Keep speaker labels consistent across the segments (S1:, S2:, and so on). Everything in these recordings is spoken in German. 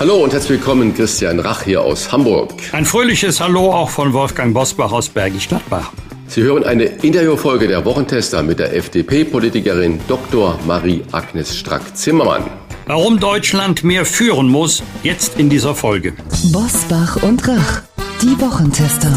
S1: Hallo und herzlich willkommen, Christian Rach hier aus Hamburg.
S2: Ein fröhliches Hallo auch von Wolfgang Bosbach aus Bergisch Gladbach.
S1: Sie hören eine Interviewfolge der Wochentester mit der FDP-Politikerin Dr. Marie-Agnes Strack-Zimmermann.
S2: Warum Deutschland mehr führen muss, jetzt in dieser Folge.
S3: Bosbach und Rach, die Wochentester.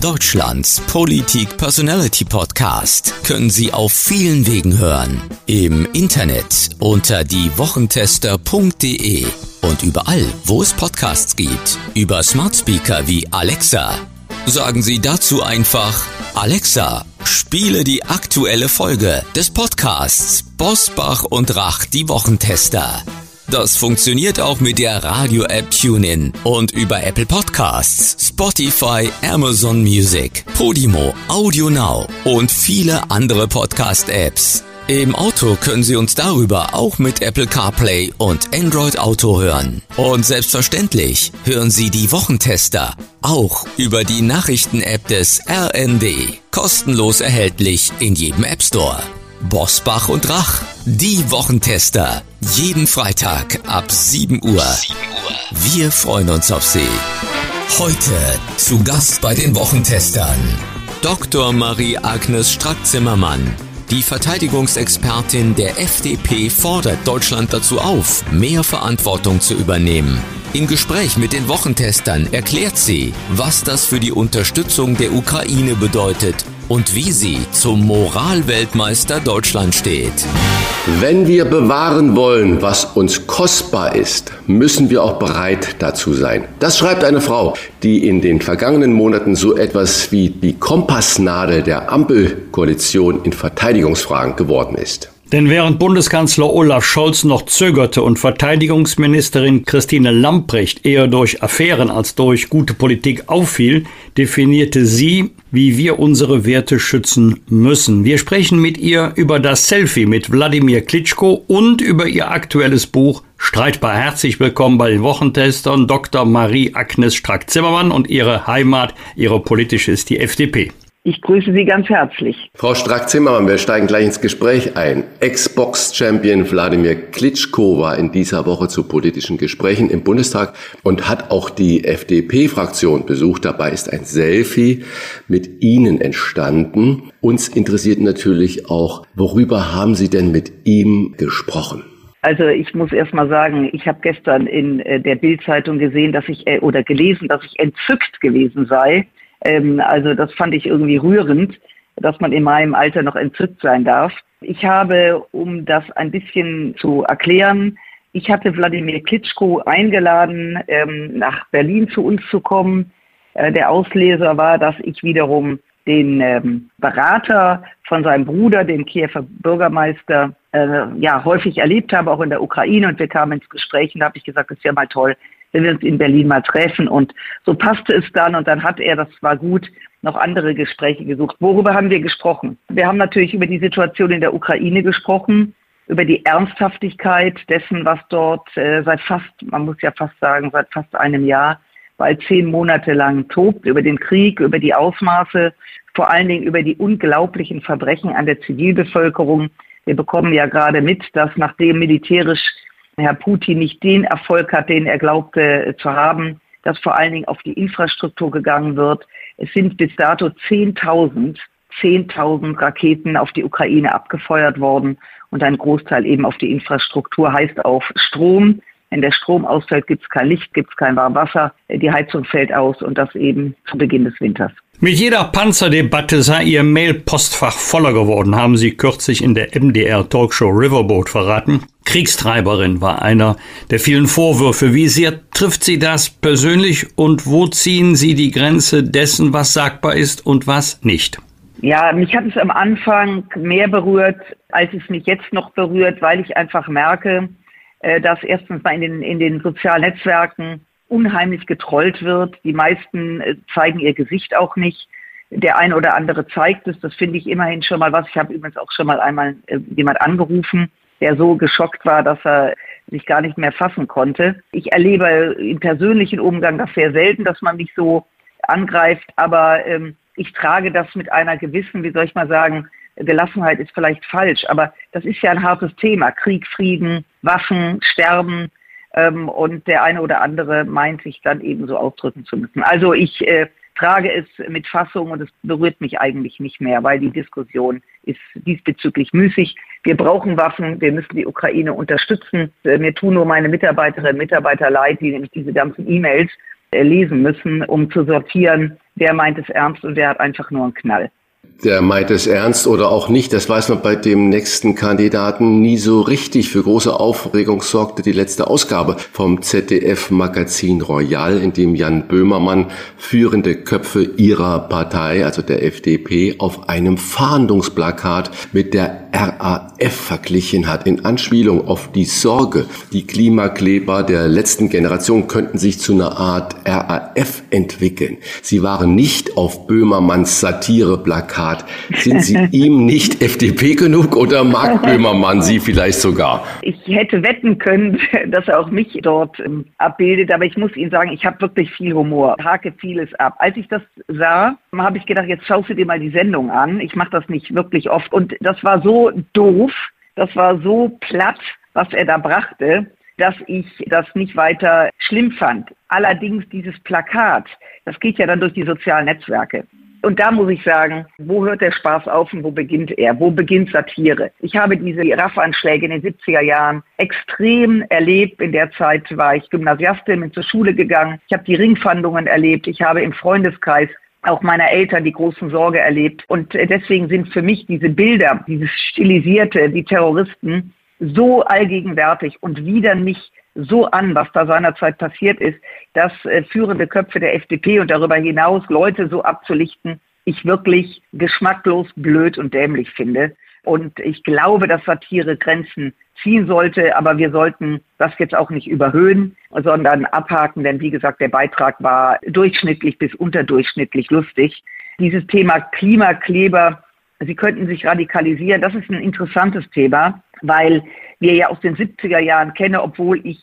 S4: Deutschlands Politik-Personality-Podcast können Sie auf vielen Wegen hören. Im Internet unter diewochentester.de und überall, wo es Podcasts gibt. Über Smart Speaker wie Alexa. Sagen Sie dazu einfach Alexa, spiele die aktuelle Folge des Podcasts Bosbach und Rach, die Wochentester. Das funktioniert auch mit der Radio-App TuneIn und über Apple Podcasts, Spotify, Amazon Music, Podimo, Audio Now und viele andere Podcast-Apps. Im Auto können Sie uns darüber auch mit Apple CarPlay und Android Auto hören. Und selbstverständlich hören Sie die Wochentester auch über die Nachrichten-App des RND. Kostenlos erhältlich in jedem App Store. Bosbach und Rach, die Wochentester. Jeden Freitag ab 7 Uhr. Wir freuen uns auf Sie. Heute zu Gast bei den Wochentestern. Dr. Marie-Agnes Strack-Zimmermann. Die Verteidigungsexpertin der FDP fordert Deutschland dazu auf, mehr Verantwortung zu übernehmen. Im Gespräch mit den Wochentestern erklärt sie, was das für die Unterstützung der Ukraine bedeutet und wie sie zum Moralweltmeister Deutschland steht.
S1: Wenn wir bewahren wollen, was uns kostbar ist, müssen wir auch bereit dazu sein. Das schreibt eine Frau, die in den vergangenen Monaten so etwas wie die Kompassnadel der Ampelkoalition in Verteidigungsfragen geworden ist.
S2: Denn während Bundeskanzler Olaf Scholz noch zögerte und Verteidigungsministerin Christine Lamprecht eher durch Affären als durch gute Politik auffiel, definierte sie, wie wir unsere Werte schützen müssen. Wir sprechen mit ihr über das Selfie mit Wladimir Klitschko und über ihr aktuelles Buch Streitbar. Herzlich willkommen bei den Wochentestern Dr. Marie-Agnes Strack-Zimmermann und ihre Heimat, ihre politische ist die FDP.
S5: Ich grüße Sie ganz herzlich.
S1: Frau Strack-Zimmermann, wir steigen gleich ins Gespräch ein. Ex-Box-Champion Wladimir Klitschko war in dieser Woche zu politischen Gesprächen im Bundestag und hat auch die FDP-Fraktion besucht. Dabei ist ein Selfie mit Ihnen entstanden. Uns interessiert natürlich auch, worüber haben Sie denn mit ihm gesprochen?
S5: Also ich muss erst mal sagen, ich habe gestern in äh, der Bildzeitung gesehen, dass ich äh, oder gelesen, dass ich entzückt gewesen sei ähm, also das fand ich irgendwie rührend, dass man in meinem Alter noch entzückt sein darf. Ich habe, um das ein bisschen zu erklären, ich hatte Wladimir Klitschko eingeladen, ähm, nach Berlin zu uns zu kommen. Äh, der Ausleser war, dass ich wiederum den ähm, Berater von seinem Bruder, dem Kiewer Bürgermeister, äh, ja häufig erlebt habe, auch in der Ukraine. Und wir kamen ins Gespräch und da habe ich gesagt, es ja mal toll, wenn wir uns in Berlin mal treffen. Und so passte es dann und dann hat er, das war gut, noch andere Gespräche gesucht. Worüber haben wir gesprochen? Wir haben natürlich über die Situation in der Ukraine gesprochen, über die Ernsthaftigkeit dessen, was dort äh, seit fast, man muss ja fast sagen, seit fast einem Jahr, bald zehn Monate lang tobt, über den Krieg, über die Ausmaße, vor allen Dingen über die unglaublichen Verbrechen an der Zivilbevölkerung. Wir bekommen ja gerade mit, dass nachdem militärisch Herr Putin nicht den Erfolg hat, den er glaubte äh, zu haben, dass vor allen Dingen auf die Infrastruktur gegangen wird. Es sind bis dato 10.000 10.000 Raketen auf die Ukraine abgefeuert worden und ein Großteil eben auf die Infrastruktur heißt auf Strom. Wenn der Strom ausfällt, gibt es kein Licht, gibt es kein Warmwasser, die Heizung fällt aus und das eben zu Beginn des Winters.
S2: Mit jeder Panzerdebatte sei Ihr Mailpostfach voller geworden, haben Sie kürzlich in der MDR-Talkshow Riverboat verraten. Kriegstreiberin war einer der vielen Vorwürfe. Wie sehr trifft Sie das persönlich und wo ziehen Sie die Grenze dessen, was sagbar ist und was nicht?
S5: Ja, mich hat es am Anfang mehr berührt, als es mich jetzt noch berührt, weil ich einfach merke, äh, dass erstens mal in den, in den sozialen Netzwerken unheimlich getrollt wird. Die meisten äh, zeigen ihr Gesicht auch nicht. der eine oder andere zeigt es. Das finde ich immerhin schon mal was. Ich habe übrigens auch schon mal einmal äh, jemand angerufen, der so geschockt war, dass er sich gar nicht mehr fassen konnte. Ich erlebe im persönlichen Umgang das sehr selten, dass man mich so angreift, aber ähm, ich trage das mit einer gewissen, wie soll ich mal sagen, Gelassenheit ist vielleicht falsch, aber das ist ja ein hartes Thema. Krieg, Frieden, Waffen, Sterben. Ähm, und der eine oder andere meint sich dann eben so ausdrücken zu müssen. Also ich äh, trage es mit Fassung und es berührt mich eigentlich nicht mehr, weil die Diskussion ist diesbezüglich müßig. Wir brauchen Waffen, wir müssen die Ukraine unterstützen. Äh, mir tun nur meine Mitarbeiterinnen und Mitarbeiter leid, die nämlich diese ganzen E-Mails äh, lesen müssen, um zu sortieren, wer meint es ernst und wer hat einfach nur einen Knall.
S1: Der meint es ernst oder auch nicht, das weiß man bei dem nächsten Kandidaten nie so richtig. Für große Aufregung sorgte die letzte Ausgabe vom ZDF-Magazin Royal, in dem Jan Böhmermann führende Köpfe ihrer Partei, also der FDP, auf einem Fahndungsplakat mit der RAF verglichen hat, in Anspielung auf die Sorge, die Klimakleber der letzten Generation könnten sich zu einer Art RAF entwickeln. Sie waren nicht auf Böhmermanns Satireplakat. Sind Sie ihm nicht FDP genug oder mag Böhmermann Sie vielleicht sogar?
S5: Ich hätte wetten können, dass er auch mich dort ähm, abbildet, aber ich muss Ihnen sagen, ich habe wirklich viel Humor, hake vieles ab. Als ich das sah, habe ich gedacht, jetzt schaust du dir mal die Sendung an. Ich mache das nicht wirklich oft und das war so doof, das war so platt, was er da brachte, dass ich das nicht weiter schlimm fand. Allerdings dieses Plakat, das geht ja dann durch die sozialen Netzwerke. Und da muss ich sagen, wo hört der Spaß auf und wo beginnt er? Wo beginnt Satire? Ich habe diese RAF-Anschläge in den 70er Jahren extrem erlebt. In der Zeit war ich Gymnasiastin, bin zur Schule gegangen. Ich habe die Ringfahndungen erlebt. Ich habe im Freundeskreis auch meiner Eltern die großen Sorge erlebt. Und äh, deswegen sind für mich diese Bilder, dieses Stilisierte, die Terroristen so allgegenwärtig und widern mich so an, was da seinerzeit passiert ist, dass äh, führende Köpfe der FDP und darüber hinaus Leute so abzulichten, ich wirklich geschmacklos, blöd und dämlich finde. Und ich glaube, dass Satire Grenzen ziehen sollte, aber wir sollten das jetzt auch nicht überhöhen, sondern abhaken, denn wie gesagt, der Beitrag war durchschnittlich bis unterdurchschnittlich lustig. Dieses Thema Klimakleber, Sie könnten sich radikalisieren, das ist ein interessantes Thema, weil wir ja aus den 70er Jahren kennen, obwohl ich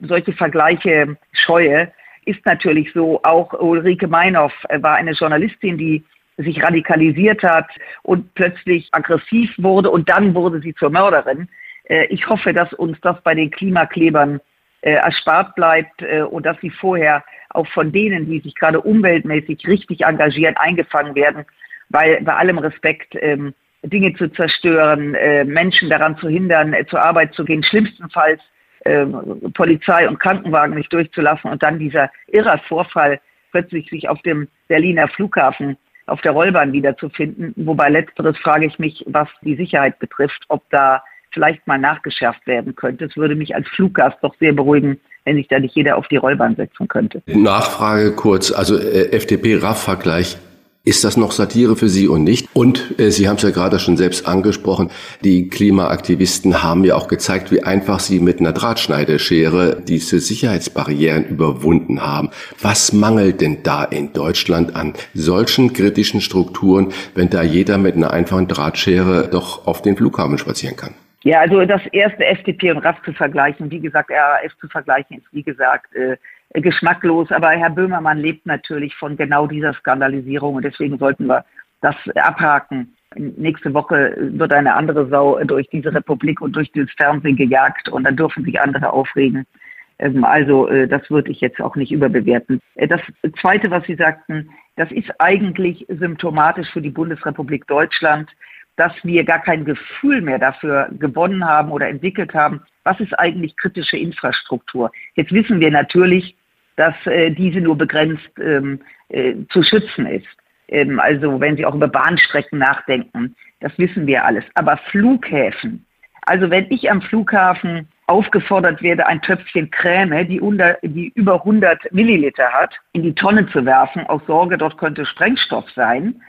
S5: solche Vergleiche scheue, ist natürlich so, auch Ulrike Meinhoff war eine Journalistin, die sich radikalisiert hat und plötzlich aggressiv wurde und dann wurde sie zur Mörderin. Äh, ich hoffe, dass uns das bei den Klimaklebern äh, erspart bleibt äh, und dass sie vorher auch von denen, die sich gerade umweltmäßig richtig engagieren, eingefangen werden, weil bei allem Respekt ähm, Dinge zu zerstören, Menschen daran zu hindern, zur Arbeit zu gehen, schlimmstenfalls ähm, Polizei und Krankenwagen nicht durchzulassen und dann dieser irrer Vorfall plötzlich sich auf dem Berliner Flughafen auf der Rollbahn wiederzufinden. Wobei letzteres frage ich mich, was die Sicherheit betrifft, ob da vielleicht mal nachgeschärft werden könnte. Es würde mich als Fluggast doch sehr beruhigen, wenn sich da nicht jeder auf die Rollbahn setzen könnte.
S1: Nachfrage kurz, also äh, FDP-RAF-Vergleich. Ist das noch Satire für Sie und nicht? Und äh, Sie haben es ja gerade schon selbst angesprochen, die Klimaaktivisten haben ja auch gezeigt, wie einfach sie mit einer Drahtschneideschere diese Sicherheitsbarrieren überwunden haben. Was mangelt denn da in Deutschland an solchen kritischen Strukturen, wenn da jeder mit einer einfachen Drahtschere doch auf den Flughafen spazieren kann?
S5: Ja, also das erste FDP und RAF zu vergleichen, wie gesagt, RAF zu vergleichen, ist wie gesagt äh, geschmacklos. Aber Herr Böhmermann lebt natürlich von genau dieser Skandalisierung und deswegen sollten wir das abhaken. Nächste Woche wird eine andere Sau durch diese Republik und durch das Fernsehen gejagt und dann dürfen sich andere aufregen. Ähm, also äh, das würde ich jetzt auch nicht überbewerten. Äh, das Zweite, was Sie sagten, das ist eigentlich symptomatisch für die Bundesrepublik Deutschland dass wir gar kein Gefühl mehr dafür gewonnen haben oder entwickelt haben, was ist eigentlich kritische Infrastruktur. Jetzt wissen wir natürlich, dass äh, diese nur begrenzt ähm, äh, zu schützen ist. Ähm, also wenn Sie auch über Bahnstrecken nachdenken, das wissen wir alles. Aber Flughäfen, also wenn ich am Flughafen aufgefordert werde, ein Töpfchen Kräme, die, unter, die über 100 Milliliter hat, in die Tonne zu werfen, aus Sorge, dort könnte Sprengstoff sein,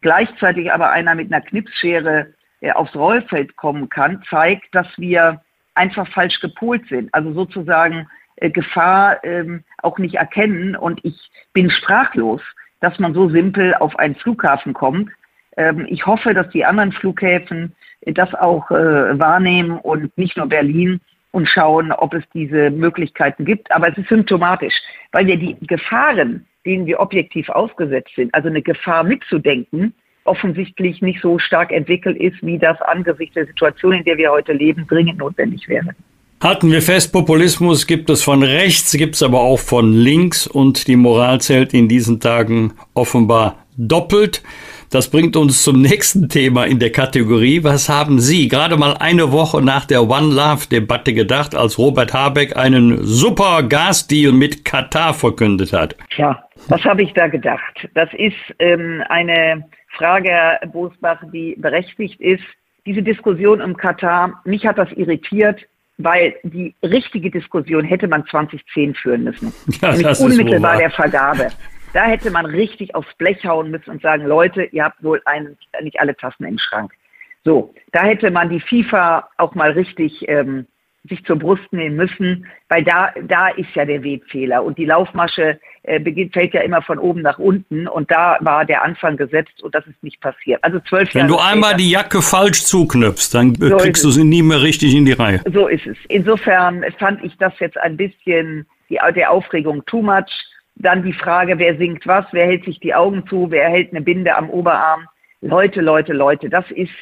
S5: gleichzeitig aber einer mit einer Knipsschere äh, aufs Rollfeld kommen kann, zeigt, dass wir einfach falsch gepolt sind. Also sozusagen Gefahr ähm, auch nicht erkennen und ich bin sprachlos. dass man so simpel auf einen Flughafen kommt. Ähm, ich hoffe, dass die anderen Flughäfen das auch äh, wahrnehmen und nicht nur Berlin und schauen, ob es diese Möglichkeiten gibt. Aber es ist symptomatisch, weil wir die Gefahren, denen wir objektiv ausgesetzt sind, also eine Gefahr mitzudenken, offensichtlich nicht so stark entwickelt ist, wie das angesichts der Situation, in der wir heute leben, dringend notwendig wäre.
S2: Halten wir fest, Populismus gibt es von rechts, gibt es aber auch von links und die Moral zählt in diesen Tagen offenbar doppelt. Das bringt uns zum nächsten Thema in der Kategorie. Was haben Sie gerade mal eine Woche nach der One Love Debatte gedacht, als Robert Habeck einen super Gasdeal mit Katar verkündet hat?
S5: Ja, was habe ich da gedacht? Das ist ähm, eine Frage, Herr Bosbach, die berechtigt ist. Diese Diskussion um Katar, mich hat das irritiert, weil die richtige Diskussion hätte man 2010 führen müssen. Ja, nämlich unmittelbar der Vergabe. Da hätte man richtig aufs Blech hauen müssen und sagen, Leute, ihr habt wohl einen, nicht alle Tassen im Schrank. So, da hätte man die FIFA auch mal richtig ähm, sich zur Brust nehmen müssen, weil da, da ist ja der Webfehler und die Laufmasche äh, beginnt, fällt ja immer von oben nach unten und da war der Anfang gesetzt und das ist nicht passiert. Also zwölf
S2: Wenn
S5: Jahre
S2: du einmal die Jacke falsch zuknüpfst, dann so kriegst du sie nie mehr richtig in die Reihe.
S5: So ist es. Insofern fand ich das jetzt ein bisschen die, der Aufregung too much. Dann die Frage, wer singt was, wer hält sich die Augen zu, wer hält eine Binde am Oberarm. Leute, Leute, Leute, das ist,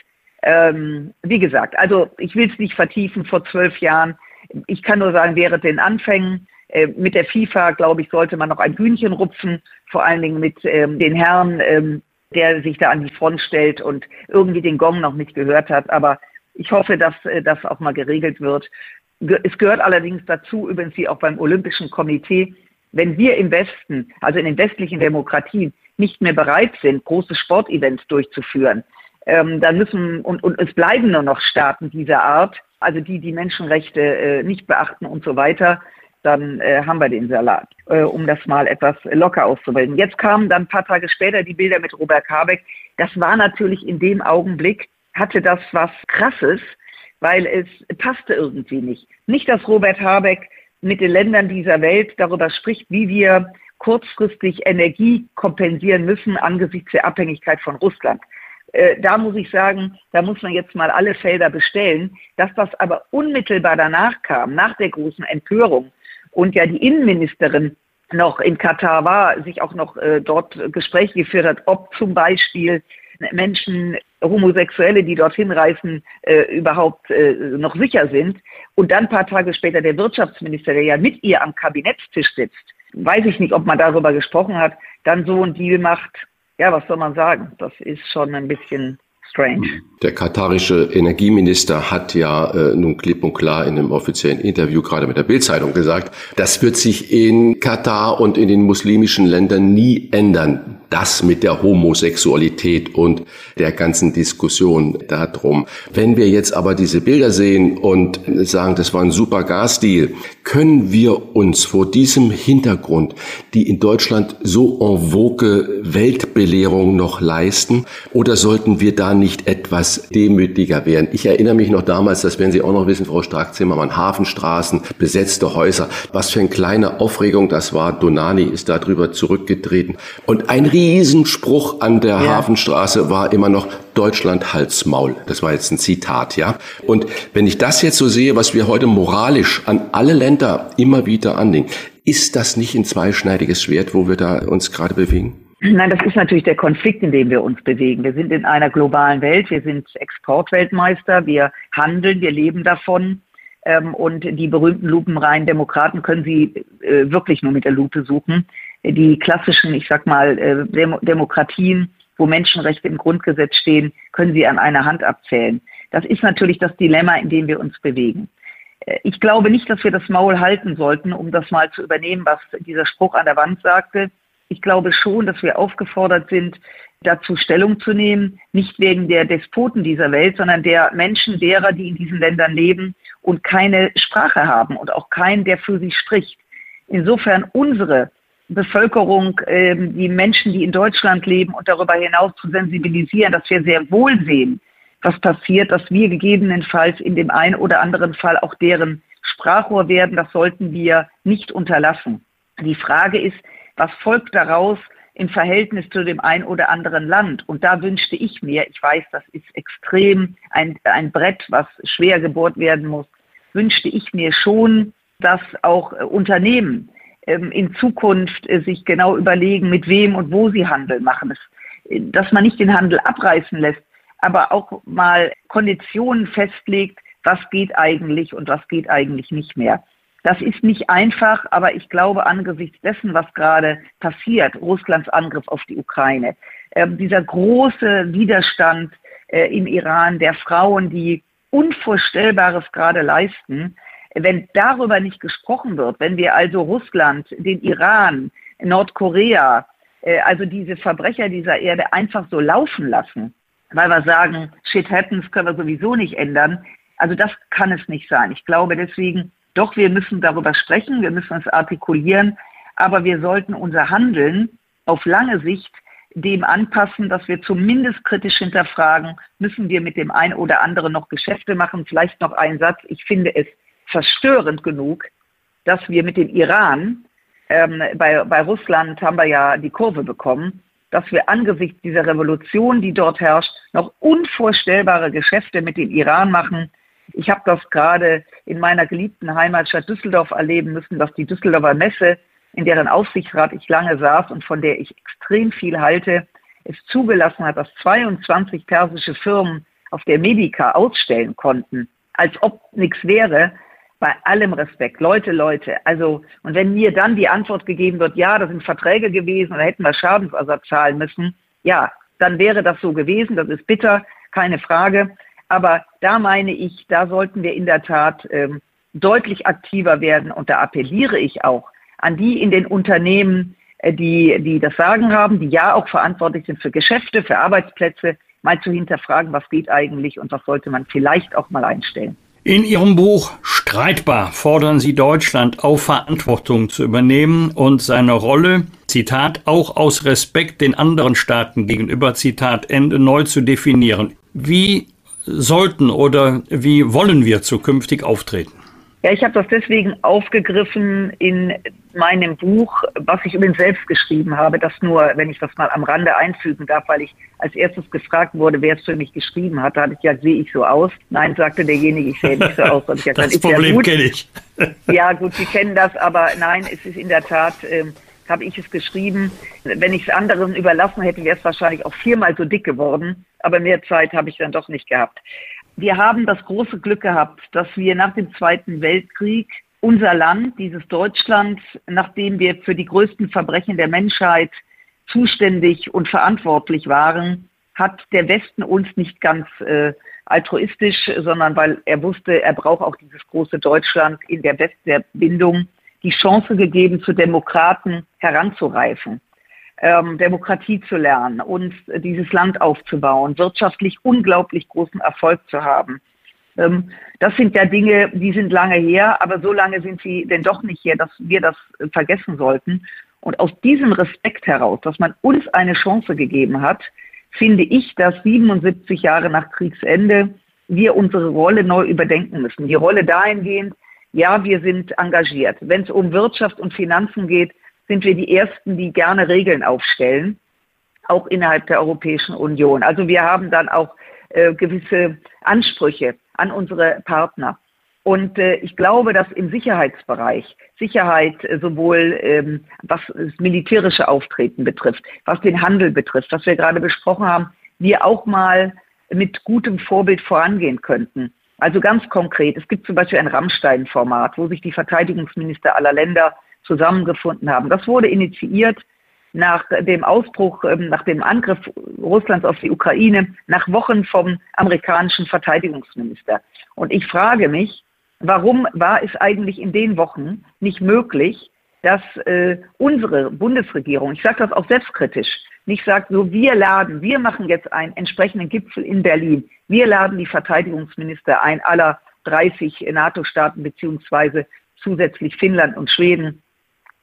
S5: ähm, wie gesagt, also ich will es nicht vertiefen vor zwölf Jahren. Ich kann nur sagen, während den Anfängen äh, mit der FIFA, glaube ich, sollte man noch ein Hühnchen rupfen, vor allen Dingen mit ähm, den Herren, ähm, der sich da an die Front stellt und irgendwie den Gong noch nicht gehört hat. Aber ich hoffe, dass äh, das auch mal geregelt wird. Es gehört allerdings dazu, übrigens wie auch beim Olympischen Komitee, wenn wir im Westen, also in den westlichen Demokratien, nicht mehr bereit sind, große Sportevents durchzuführen, ähm, dann müssen, und, und es bleiben nur noch Staaten dieser Art, also die die Menschenrechte äh, nicht beachten und so weiter, dann äh, haben wir den Salat, äh, um das mal etwas locker auszubilden. Jetzt kamen dann ein paar Tage später die Bilder mit Robert Habeck. Das war natürlich in dem Augenblick, hatte das was Krasses, weil es passte irgendwie nicht. Nicht, dass Robert Habeck mit den Ländern dieser Welt darüber spricht, wie wir kurzfristig Energie kompensieren müssen angesichts der Abhängigkeit von Russland. Äh, da muss ich sagen, da muss man jetzt mal alle Felder bestellen. Dass das aber unmittelbar danach kam, nach der großen Empörung und ja die Innenministerin noch in Katar war, sich auch noch äh, dort Gespräche geführt hat, ob zum Beispiel Menschen, Homosexuelle, die dorthin reisen, äh, überhaupt äh, noch sicher sind. Und dann ein paar Tage später der Wirtschaftsminister, der ja mit ihr am Kabinettstisch sitzt, weiß ich nicht, ob man darüber gesprochen hat, dann so ein Deal macht. Ja, was soll man sagen? Das ist schon ein bisschen strange.
S1: Der katarische Energieminister hat ja äh, nun klipp und klar in einem offiziellen Interview gerade mit der Bildzeitung gesagt, das wird sich in Katar und in den muslimischen Ländern nie ändern das mit der Homosexualität und der ganzen Diskussion darum. Wenn wir jetzt aber diese Bilder sehen und sagen, das war ein super Gasdeal, können wir uns vor diesem Hintergrund die in Deutschland so en vogue Weltbelehrung noch leisten oder sollten wir da nicht etwas demütiger werden? Ich erinnere mich noch damals, das werden Sie auch noch wissen, Frau Stark-Zimmermann, Hafenstraßen, besetzte Häuser, was für eine kleine Aufregung das war. Donani ist darüber zurückgetreten und ein Riesenspruch an der ja. Hafenstraße war immer noch Deutschland Hals Maul. Das war jetzt ein Zitat, ja. Und wenn ich das jetzt so sehe, was wir heute moralisch an alle Länder immer wieder anlegen, ist das nicht ein zweischneidiges Schwert, wo wir da uns gerade bewegen?
S5: Nein, das ist natürlich der Konflikt, in dem wir uns bewegen. Wir sind in einer globalen Welt, wir sind Exportweltmeister, wir handeln, wir leben davon. Ähm, und die berühmten lupenreinen Demokraten können Sie äh, wirklich nur mit der Lupe suchen die klassischen, ich sag mal, äh, Dem Demokratien, wo Menschenrechte im Grundgesetz stehen, können Sie an einer Hand abzählen. Das ist natürlich das Dilemma, in dem wir uns bewegen. Äh, ich glaube nicht, dass wir das Maul halten sollten, um das mal zu übernehmen, was dieser Spruch an der Wand sagte. Ich glaube schon, dass wir aufgefordert sind, dazu Stellung zu nehmen, nicht wegen der Despoten dieser Welt, sondern der Menschen derer, die in diesen Ländern leben und keine Sprache haben und auch keinen, der für sie spricht. Insofern unsere Bevölkerung, ähm, die Menschen, die in Deutschland leben und darüber hinaus zu sensibilisieren, dass wir sehr wohl sehen, was passiert, dass wir gegebenenfalls in dem einen oder anderen Fall auch deren Sprachrohr werden. Das sollten wir nicht unterlassen. Die Frage ist, was folgt daraus, im Verhältnis zu dem ein oder anderen Land. Und da wünschte ich mir, ich weiß, das ist extrem ein, ein Brett, was schwer gebohrt werden muss, wünschte ich mir schon, dass auch Unternehmen in Zukunft äh, sich genau überlegen, mit wem und wo sie Handel machen. Das, dass man nicht den Handel abreißen lässt, aber auch mal Konditionen festlegt, was geht eigentlich und was geht eigentlich nicht mehr. Das ist nicht einfach, aber ich glaube angesichts dessen, was gerade passiert, Russlands Angriff auf die Ukraine, äh, dieser große Widerstand äh, im Iran der Frauen, die Unvorstellbares gerade leisten, wenn darüber nicht gesprochen wird, wenn wir also Russland, den Iran, Nordkorea, äh, also diese Verbrecher dieser Erde einfach so laufen lassen, weil wir sagen, shit happens, können wir sowieso nicht ändern. Also das kann es nicht sein. Ich glaube deswegen, doch, wir müssen darüber sprechen, wir müssen es artikulieren, aber wir sollten unser Handeln auf lange Sicht dem anpassen, dass wir zumindest kritisch hinterfragen, müssen wir mit dem einen oder anderen noch Geschäfte machen. Vielleicht noch ein Satz. Ich finde es verstörend genug, dass wir mit dem Iran, ähm, bei, bei Russland haben wir ja die Kurve bekommen, dass wir angesichts dieser Revolution, die dort herrscht, noch unvorstellbare Geschäfte mit dem Iran machen. Ich habe das gerade in meiner geliebten Heimatstadt Düsseldorf erleben müssen, dass die Düsseldorfer Messe, in deren Aufsichtsrat ich lange saß und von der ich extrem viel halte, es zugelassen hat, dass 22 persische Firmen auf der Medica ausstellen konnten, als ob nichts wäre, bei allem Respekt, Leute, Leute, also, und wenn mir dann die Antwort gegeben wird, ja, das sind Verträge gewesen, da hätten wir Schadensersatz zahlen müssen, ja, dann wäre das so gewesen, das ist bitter, keine Frage. Aber da meine ich, da sollten wir in der Tat ähm, deutlich aktiver werden und da appelliere ich auch an die in den Unternehmen, äh, die, die das Sagen haben, die ja auch verantwortlich sind für Geschäfte, für Arbeitsplätze, mal zu hinterfragen, was geht eigentlich und was sollte man vielleicht auch mal einstellen.
S2: In Ihrem Buch Streitbar fordern Sie Deutschland auf, Verantwortung zu übernehmen und seine Rolle, Zitat, auch aus Respekt den anderen Staaten gegenüber, Zitat Ende, neu zu definieren. Wie sollten oder wie wollen wir zukünftig auftreten?
S5: Ja, ich habe das deswegen aufgegriffen in meinem Buch, was ich übrigens selbst geschrieben habe, das nur, wenn ich das mal am Rande einfügen darf, weil ich als erstes gefragt wurde, wer es für mich geschrieben hat, da hatte ich ja, sehe ich so aus? Nein, sagte derjenige, ich sehe nicht so aus.
S2: Und ich gesagt, das Problem ja kenne ich.
S5: ja, gut, Sie kennen das, aber nein, es ist in der Tat, ähm, habe ich es geschrieben. Wenn ich es anderen überlassen hätte, wäre es wahrscheinlich auch viermal so dick geworden, aber mehr Zeit habe ich dann doch nicht gehabt. Wir haben das große Glück gehabt, dass wir nach dem Zweiten Weltkrieg unser Land, dieses Deutschland, nachdem wir für die größten Verbrechen der Menschheit zuständig und verantwortlich waren, hat der Westen uns nicht ganz äh, altruistisch, sondern weil er wusste, er braucht auch dieses große Deutschland in der Westverbindung, die Chance gegeben, zu Demokraten heranzureifen ähm, Demokratie zu lernen und dieses Land aufzubauen, wirtschaftlich unglaublich großen Erfolg zu haben. Ähm, das sind ja Dinge, die sind lange her, aber so lange sind sie denn doch nicht her, dass wir das vergessen sollten. Und aus diesem Respekt heraus, dass man uns eine Chance gegeben hat, finde ich, dass 77 Jahre nach Kriegsende wir unsere Rolle neu überdenken müssen. Die Rolle dahingehend, ja, wir sind engagiert. Wenn es um Wirtschaft und Finanzen geht, sind wir die Ersten, die gerne Regeln aufstellen, auch innerhalb der Europäischen Union. Also wir haben dann auch äh, gewisse Ansprüche an unsere Partner. Und äh, ich glaube, dass im Sicherheitsbereich, Sicherheit äh, sowohl ähm, was das militärische Auftreten betrifft, was den Handel betrifft, was wir gerade besprochen haben, wir auch mal mit gutem Vorbild vorangehen könnten. Also ganz konkret, es gibt zum Beispiel ein Rammstein-Format, wo sich die Verteidigungsminister aller Länder zusammengefunden haben. Das wurde initiiert nach dem Ausbruch, ähm, nach dem Angriff Russlands auf die Ukraine, nach Wochen vom amerikanischen Verteidigungsminister. Und ich frage mich, warum war es eigentlich in den Wochen nicht möglich, dass äh, unsere Bundesregierung, ich sage das auch selbstkritisch, nicht sagt, so wir laden, wir machen jetzt einen entsprechenden Gipfel in Berlin, wir laden die Verteidigungsminister ein aller 30 NATO-Staaten beziehungsweise zusätzlich Finnland und Schweden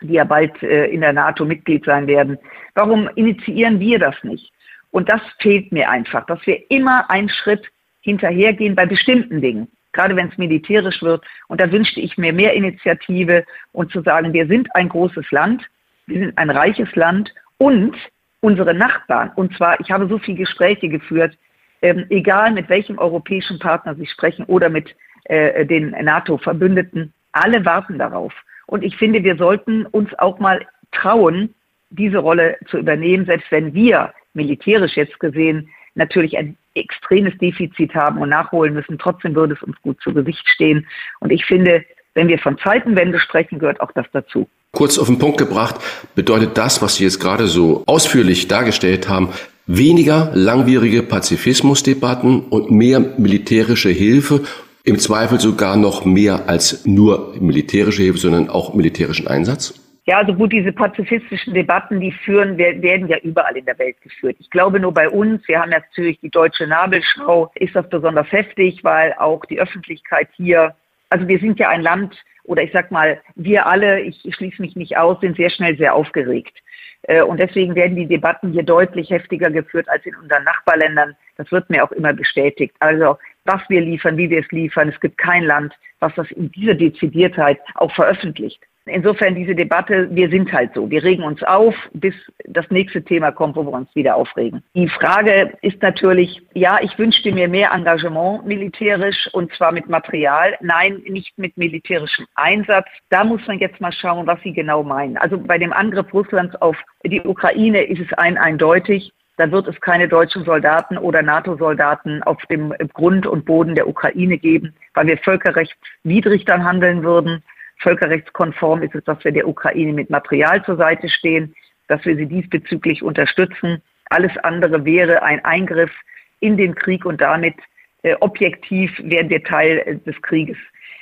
S5: die ja bald äh, in der NATO Mitglied sein werden. Warum initiieren wir das nicht? Und das fehlt mir einfach, dass wir immer einen Schritt hinterhergehen bei bestimmten Dingen, gerade wenn es militärisch wird. Und da wünschte ich mir mehr Initiative und zu sagen, wir sind ein großes Land, wir sind ein reiches Land und unsere Nachbarn, und zwar, ich habe so viele Gespräche geführt, ähm, egal mit welchem europäischen Partner Sie sprechen oder mit äh, den NATO-Verbündeten, alle warten darauf. Und ich finde, wir sollten uns auch mal trauen, diese Rolle zu übernehmen, selbst wenn wir militärisch jetzt gesehen natürlich ein extremes Defizit haben und nachholen müssen. Trotzdem würde es uns gut zu Gesicht stehen. Und ich finde, wenn wir von Zeitenwende sprechen, gehört auch das dazu.
S1: Kurz auf den Punkt gebracht, bedeutet das, was Sie jetzt gerade so ausführlich dargestellt haben, weniger langwierige Pazifismusdebatten und mehr militärische Hilfe, im Zweifel sogar noch mehr als nur militärische Hilfe, sondern auch militärischen Einsatz?
S5: Ja, also gut, diese pazifistischen Debatten, die führen, werden ja überall in der Welt geführt. Ich glaube nur bei uns, wir haben natürlich die deutsche Nabelschau, ist das besonders heftig, weil auch die Öffentlichkeit hier, also wir sind ja ein Land, oder ich sag mal, wir alle, ich schließe mich nicht aus, sind sehr schnell sehr aufgeregt. Äh, und deswegen werden die Debatten hier deutlich heftiger geführt als in unseren Nachbarländern. Das wird mir auch immer bestätigt. Also was wir liefern, wie wir es liefern, es gibt kein Land, was das in dieser Dezidiertheit auch veröffentlicht. Insofern diese Debatte, wir sind halt so. Wir regen uns auf, bis das nächste Thema kommt, wo wir uns wieder aufregen. Die Frage ist natürlich, ja, ich wünschte mir mehr Engagement militärisch und zwar mit Material. Nein, nicht mit militärischem Einsatz. Da muss man jetzt mal schauen, was Sie genau meinen. Also bei dem Angriff Russlands auf die Ukraine ist es ein eindeutig. Da wird es keine deutschen Soldaten oder NATO-Soldaten auf dem Grund und Boden der Ukraine geben, weil wir völkerrechtswidrig dann handeln würden völkerrechtskonform ist es, dass wir der Ukraine mit Material zur Seite stehen, dass wir sie diesbezüglich unterstützen. Alles andere wäre ein Eingriff in den Krieg und damit äh, objektiv wären wir Teil äh, des Krieges.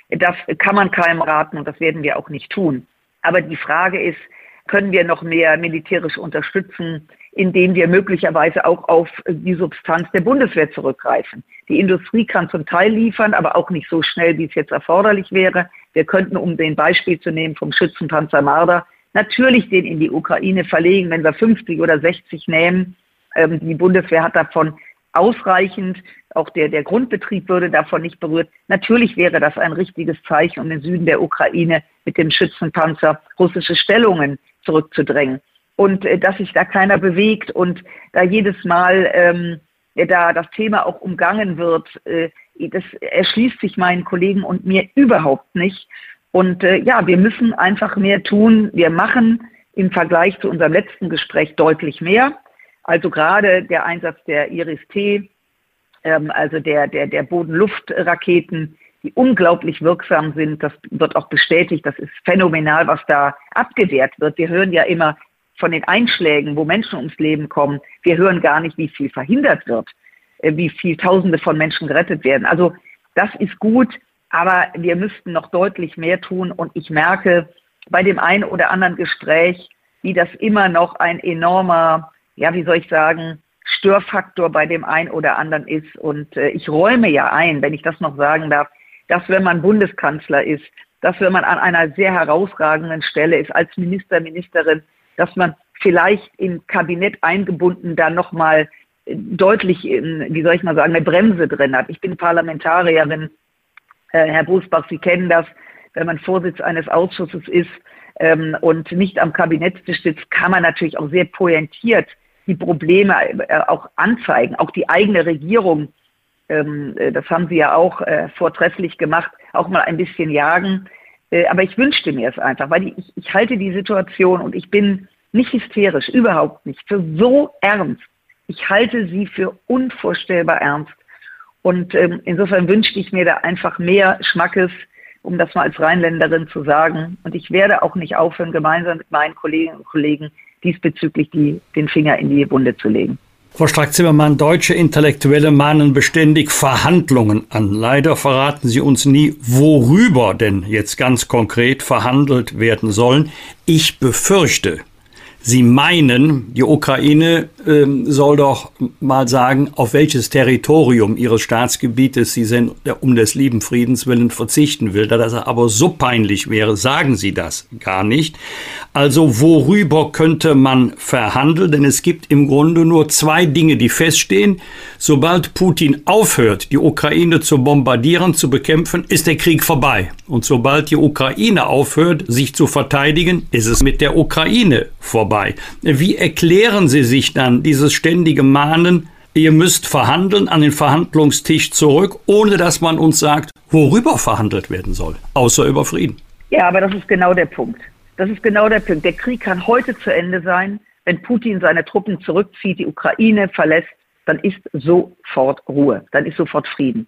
S5: Das kann man keinem raten und das werden wir auch nicht tun. Aber die Frage ist, können wir noch mehr militärisch unterstützen, indem wir möglicherweise auch auf die Substanz der Bundeswehr zurückgreifen. Die Industrie kann zum Teil liefern, aber auch nicht so schnell, wie es jetzt erforderlich wäre. Wir könnten, um den Beispiel zu nehmen vom Schützenpanzer Marder, natürlich den in die Ukraine verlegen, wenn wir 50 oder 60 nehmen. Ähm, die Bundeswehr hat davon ausreichend, auch der, der Grundbetrieb würde davon nicht berührt. Natürlich wäre das ein richtiges Zeichen, um den Süden der Ukraine mit dem Schützenpanzer russische Stellungen zurückzudrängen. Und äh, dass sich da keiner bewegt und da jedes Mal ähm, da das Thema auch umgangen wird, äh, das erschließt sich meinen Kollegen und mir überhaupt nicht. Und äh, ja, wir müssen einfach mehr tun. Wir machen im Vergleich zu unserem letzten Gespräch deutlich mehr. Also gerade der Einsatz der Iris-T, ähm, also der, der, der Boden-Luft-Raketen, die unglaublich wirksam sind. Das wird auch bestätigt. Das ist phänomenal, was da abgewehrt wird. Wir hören ja immer von den Einschlägen, wo Menschen ums Leben kommen. Wir hören gar nicht, wie viel verhindert wird. Äh, wie viel Tausende von Menschen gerettet werden. Also das ist gut, aber wir müssten noch deutlich mehr tun. Und ich merke bei dem einen oder anderen Gespräch, wie das immer noch ein enormer, ja, wie soll ich sagen, Störfaktor bei dem einen oder anderen ist. Und äh, ich räume ja ein, wenn ich das noch sagen darf, dass wenn man Bundeskanzler ist, dass wenn man an einer sehr herausragenden Stelle ist als Minister, Ministerin, dass man vielleicht im Kabinett eingebunden da nochmal deutlich, wie soll ich mal sagen, eine Bremse drin hat. Ich bin Parlamentarierin, äh, Herr Busbach, Sie kennen das, wenn man Vorsitz eines Ausschusses ist ähm, und nicht am Kabinettstisch sitzt, kann man natürlich auch sehr pointiert die Probleme äh, auch anzeigen, auch die eigene Regierung, ähm, äh, das haben Sie ja auch äh, vortrefflich gemacht, auch mal ein bisschen jagen. Äh, aber ich wünschte mir es einfach, weil ich, ich halte die Situation und ich bin nicht hysterisch, überhaupt nicht, für so ernst ich halte sie für unvorstellbar ernst. Und ähm, insofern wünschte ich mir da einfach mehr Schmackes, um das mal als Rheinländerin zu sagen. Und ich werde auch nicht aufhören, gemeinsam mit meinen Kolleginnen und Kollegen diesbezüglich die, den Finger in die Wunde zu legen.
S2: Frau Strack-Zimmermann, deutsche Intellektuelle mahnen beständig Verhandlungen an. Leider verraten sie uns nie, worüber denn jetzt ganz konkret verhandelt werden sollen. Ich befürchte, Sie meinen, die Ukraine ähm, soll doch mal sagen, auf welches Territorium ihres Staatsgebietes sie sind, um des lieben Friedens willen verzichten will. Da das aber so peinlich wäre, sagen sie das gar nicht. Also worüber könnte man verhandeln? Denn es gibt im Grunde nur zwei Dinge, die feststehen. Sobald Putin aufhört, die Ukraine zu bombardieren, zu bekämpfen, ist der Krieg vorbei. Und sobald die Ukraine aufhört, sich zu verteidigen, ist es mit der Ukraine vorbei. Wie erklären Sie sich dann dieses ständige Mahnen, ihr müsst verhandeln, an den Verhandlungstisch zurück, ohne dass man uns sagt, worüber verhandelt werden soll, außer über Frieden?
S5: Ja, aber das ist genau der Punkt. Das ist genau der Punkt. Der Krieg kann heute zu Ende sein. Wenn Putin seine Truppen zurückzieht, die Ukraine verlässt, dann ist sofort Ruhe, dann ist sofort Frieden.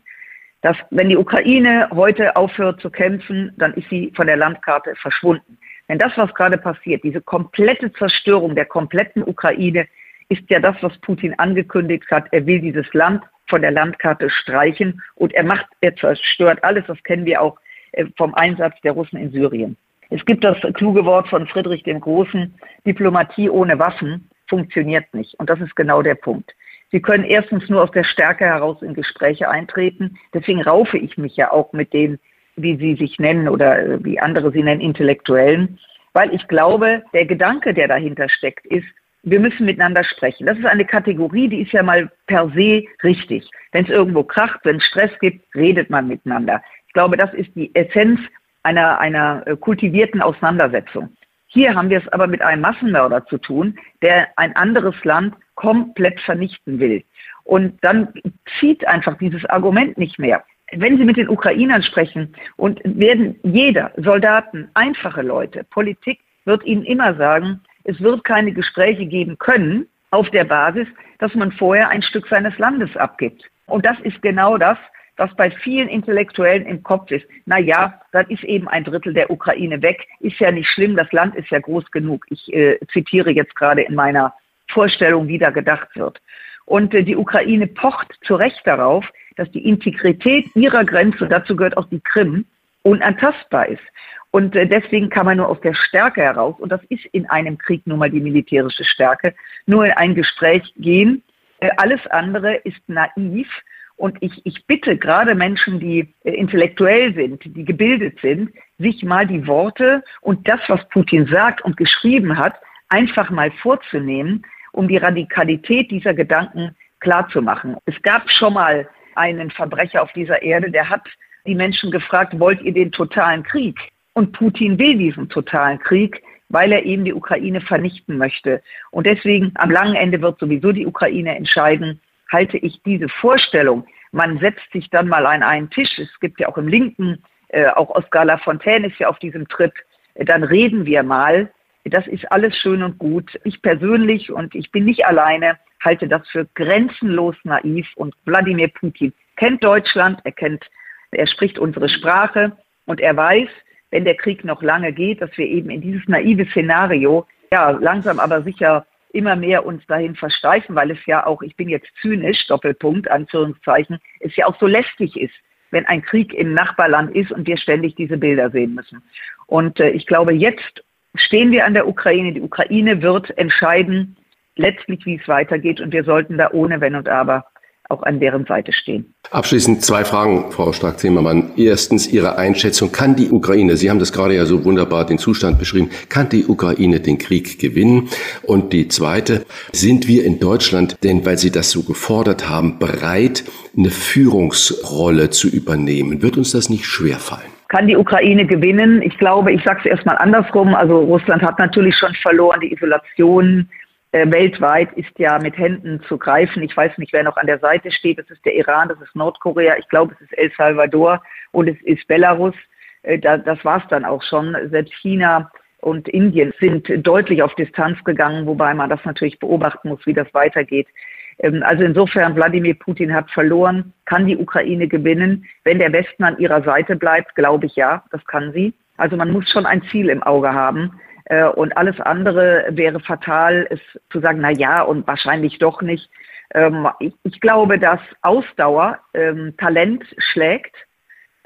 S5: Das, wenn die Ukraine heute aufhört zu kämpfen, dann ist sie von der Landkarte verschwunden. Denn das, was gerade passiert, diese komplette Zerstörung der kompletten Ukraine, ist ja das, was Putin angekündigt hat. Er will dieses Land von der Landkarte streichen und er macht, er zerstört alles. Das kennen wir auch äh, vom Einsatz der Russen in Syrien. Es gibt das kluge Wort von Friedrich dem Großen, Diplomatie ohne Waffen funktioniert nicht. Und das ist genau der Punkt. Sie können erstens nur aus der Stärke heraus in Gespräche eintreten. Deswegen raufe ich mich ja auch mit den, wie Sie sich nennen oder äh, wie andere sie nennen, Intellektuellen, weil ich glaube, der Gedanke, der dahinter steckt, ist, wir müssen miteinander sprechen. Das ist eine Kategorie, die ist ja mal per se richtig. Wenn es irgendwo kracht, wenn es Stress gibt, redet man miteinander. Ich glaube, das ist die Essenz einer, einer äh, kultivierten Auseinandersetzung. Hier haben wir es aber mit einem Massenmörder zu tun, der ein anderes Land komplett vernichten will. Und dann zieht einfach dieses Argument nicht mehr. Wenn Sie mit den Ukrainern sprechen und werden jeder, Soldaten, einfache Leute, Politik wird Ihnen immer sagen, es wird keine Gespräche geben können auf der Basis, dass man vorher ein Stück seines Landes abgibt. Und das ist genau das, was bei vielen Intellektuellen im Kopf ist. Na ja, dann ist eben ein Drittel der Ukraine weg. Ist ja nicht schlimm, das Land ist ja groß genug. Ich äh, zitiere jetzt gerade in meiner Vorstellung, wie da gedacht wird. Und äh, die Ukraine pocht zu Recht darauf, dass die Integrität ihrer Grenze, dazu gehört auch die Krim, unantastbar ist. Und äh, deswegen kann man nur aus der Stärke heraus, und das ist in einem Krieg nun mal die militärische Stärke, nur in ein Gespräch gehen. Äh, alles andere ist naiv und ich, ich bitte gerade Menschen, die äh, intellektuell sind, die gebildet sind, sich mal die Worte und das, was Putin sagt und geschrieben hat, einfach mal vorzunehmen, um die Radikalität dieser Gedanken klarzumachen. Es gab schon mal einen Verbrecher auf dieser Erde, der hat die Menschen gefragt, wollt ihr den totalen Krieg? Und Putin will diesen totalen Krieg, weil er eben die Ukraine vernichten möchte. Und deswegen am langen Ende wird sowieso die Ukraine entscheiden, halte ich diese Vorstellung, man setzt sich dann mal an einen Tisch, es gibt ja auch im Linken, äh, auch Oskar Lafontaine ist ja auf diesem Trip, äh, dann reden wir mal. Das ist alles schön und gut. Ich persönlich, und ich bin nicht alleine, halte das für grenzenlos naiv. Und Wladimir Putin kennt Deutschland, er kennt, er spricht unsere Sprache und er weiß, wenn der Krieg noch lange geht, dass wir eben in dieses naive Szenario ja langsam aber sicher immer mehr uns dahin versteifen, weil es ja auch, ich bin jetzt zynisch, Doppelpunkt, Anführungszeichen, es ja auch so lästig ist, wenn ein Krieg im Nachbarland ist und wir ständig diese Bilder sehen müssen. Und äh, ich glaube, jetzt stehen wir an der Ukraine. Die Ukraine wird entscheiden, letztlich, wie es weitergeht. Und wir sollten da ohne Wenn und Aber auch an deren Seite stehen.
S1: Abschließend zwei Fragen, Frau Stark-Zimmermann. Erstens Ihre Einschätzung. Kann die Ukraine, Sie haben das gerade ja so wunderbar den Zustand beschrieben, kann die Ukraine den Krieg gewinnen? Und die zweite, sind wir in Deutschland denn, weil Sie das so gefordert haben, bereit, eine Führungsrolle zu übernehmen? Wird uns das nicht schwerfallen?
S5: Kann die Ukraine gewinnen? Ich glaube, ich sage es erstmal andersrum. Also Russland hat natürlich schon verloren, die Isolation äh, weltweit ist ja mit Händen zu greifen. Ich weiß nicht, wer noch an der Seite steht. Das ist der Iran, das ist Nordkorea, ich glaube, es ist El Salvador und es ist Belarus. Äh, da, das war es dann auch schon. Selbst China und Indien sind deutlich auf Distanz gegangen, wobei man das natürlich beobachten muss, wie das weitergeht. Ähm, also insofern, Wladimir Putin hat verloren, kann die Ukraine gewinnen. Wenn der Westen an ihrer Seite bleibt, glaube ich ja, das kann sie. Also man muss schon ein Ziel im Auge haben. Äh, und alles andere wäre fatal, es zu sagen, na ja, und wahrscheinlich doch nicht. Ähm, ich, ich, glaube, dass Ausdauer ähm, Talent schlägt.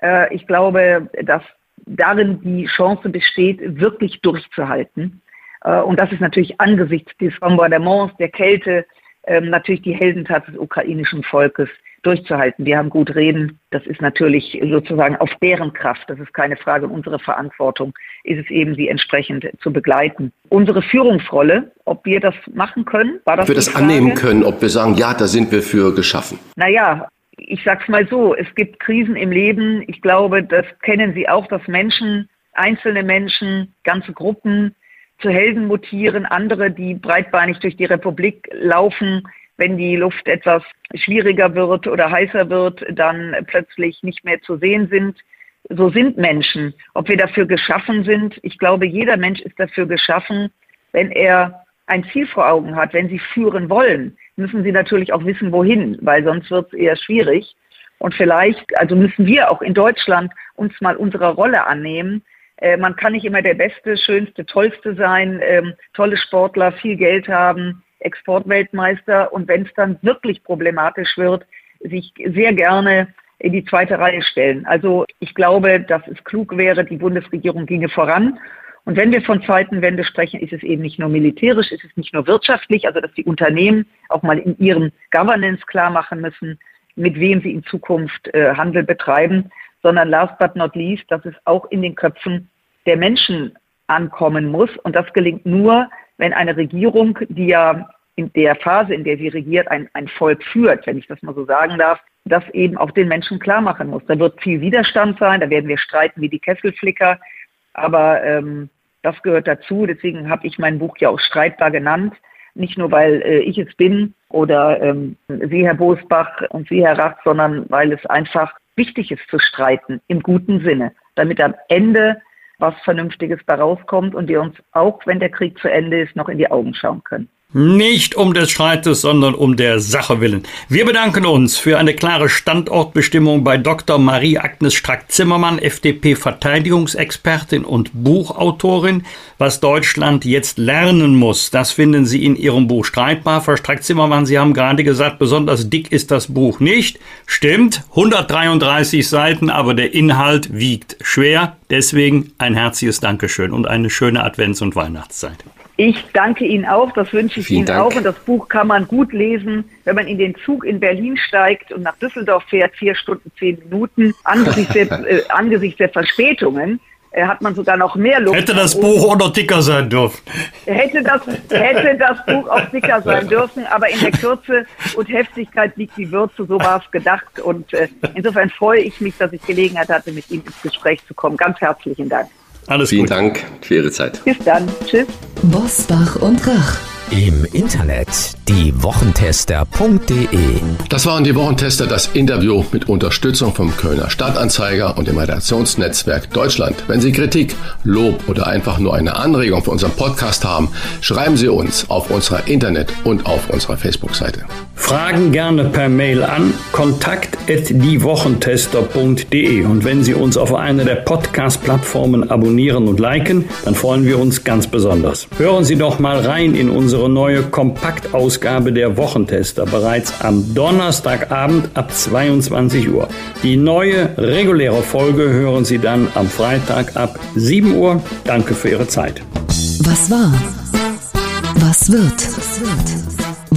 S5: Äh, ich glaube, dass darin die Chance besteht, wirklich durchzuhalten. Äh, und das ist natürlich angesichts des Bombardements, der Kälte, ähm, natürlich die Heldentat des ukrainischen Volkes durchzuhalten. Wir haben gut reden. Das ist natürlich sozusagen auf deren Kraft. Das ist keine Frage. Unsere Verantwortung ist es eben, sie entsprechend zu begleiten. Unsere Führungsrolle, ob wir das machen können,
S1: war das. Ob wir das annehmen können, ob wir sagen, ja, da sind wir für geschaffen.
S5: Naja, ich sag's mal so, es gibt Krisen im Leben. Ich glaube, das kennen Sie auch, dass Menschen, einzelne Menschen, ganze Gruppen zu Helden mutieren, andere, die breitbeinig durch die Republik laufen, wenn die Luft etwas schwieriger wird oder heißer wird, dann plötzlich nicht mehr zu sehen sind. So sind Menschen. Ob wir dafür geschaffen sind, ich glaube, jeder Mensch ist dafür geschaffen, wenn er ein Ziel vor Augen hat, wenn sie führen wollen, müssen sie natürlich auch wissen, wohin, weil sonst wird es eher schwierig. Und vielleicht, also müssen wir auch in Deutschland uns mal unserer Rolle annehmen. Äh, man kann nicht immer der Beste, Schönste, Tollste sein, ähm, tolle Sportler, viel Geld haben, Exportweltmeister und wenn es dann wirklich problematisch wird, sich sehr gerne in die zweite Reihe stellen. Also ich glaube, dass es klug wäre, die Bundesregierung ginge voran. Und wenn wir von Zeitenwende sprechen, ist es eben nicht nur militärisch, ist es nicht nur wirtschaftlich, also dass die Unternehmen auch mal in ihrem Governance klar machen müssen, mit wem sie in Zukunft äh, Handel betreiben, sondern last but not least, dass es auch in den Köpfen der Menschen ankommen muss. Und das gelingt nur, wenn eine Regierung, die ja in der Phase, in der sie regiert, ein, ein Volk führt, wenn ich das mal so sagen darf, das eben auch den Menschen klar machen muss. Da wird viel Widerstand sein, da werden wir streiten wie die Kesselflicker, aber ähm, das gehört dazu. Deswegen habe ich mein Buch ja auch streitbar genannt. Nicht nur, weil äh, ich es bin oder ähm, Sie, Herr Bosbach und Sie, Herr Rath, sondern weil es einfach wichtig ist zu streiten im guten Sinne, damit am Ende was Vernünftiges da rauskommt und wir uns auch, wenn der Krieg zu Ende ist, noch in die Augen schauen können.
S2: Nicht um des Streites, sondern um der Sache willen. Wir bedanken uns für eine klare Standortbestimmung bei Dr. Marie-Agnes Strack-Zimmermann, FDP-Verteidigungsexpertin und Buchautorin. Was Deutschland jetzt lernen muss, das finden Sie in Ihrem Buch streitbar. Frau Strack-Zimmermann, Sie haben gerade gesagt, besonders dick ist das Buch nicht. Stimmt, 133 Seiten, aber der Inhalt wiegt schwer. Deswegen ein herzliches Dankeschön und eine schöne Advents- und Weihnachtszeit.
S5: Ich danke Ihnen auch, das wünsche ich Vielen Ihnen Dank. auch. Und das Buch kann man gut lesen, wenn man in den Zug in Berlin steigt und nach Düsseldorf fährt, vier Stunden, zehn Minuten. Angesichts der, äh, angesichts der Verspätungen äh, hat man sogar noch mehr Luft.
S2: Hätte das Buch auch noch dicker sein dürfen.
S5: Hätte das, hätte das Buch auch dicker sein dürfen, aber in der Kürze und Heftigkeit liegt die Würze, so war es gedacht. Und äh, insofern freue ich mich, dass ich Gelegenheit hatte, mit Ihnen ins Gespräch zu kommen. Ganz herzlichen Dank.
S1: Alles Vielen gut. Dank für Ihre Zeit.
S5: Bis dann. Tschüss.
S3: Bosbach und Rach.
S4: Im Internet diewochentester.de
S1: Das waren die Wochentester, das Interview mit Unterstützung vom Kölner Stadtanzeiger und dem Redaktionsnetzwerk Deutschland. Wenn Sie Kritik, Lob oder einfach nur eine Anregung für unseren Podcast haben, schreiben Sie uns auf unserer Internet- und auf unserer Facebook-Seite.
S2: Fragen gerne per Mail an kontakt@diewochentester.de und wenn Sie uns auf einer der Podcast-Plattformen abonnieren und liken, dann freuen wir uns ganz besonders. Hören Sie doch mal rein in unsere neue Kompaktausgabe der Wochentester bereits am Donnerstagabend ab 22 Uhr. Die neue reguläre Folge hören Sie dann am Freitag ab 7 Uhr. Danke für Ihre Zeit.
S3: Was war? Was wird?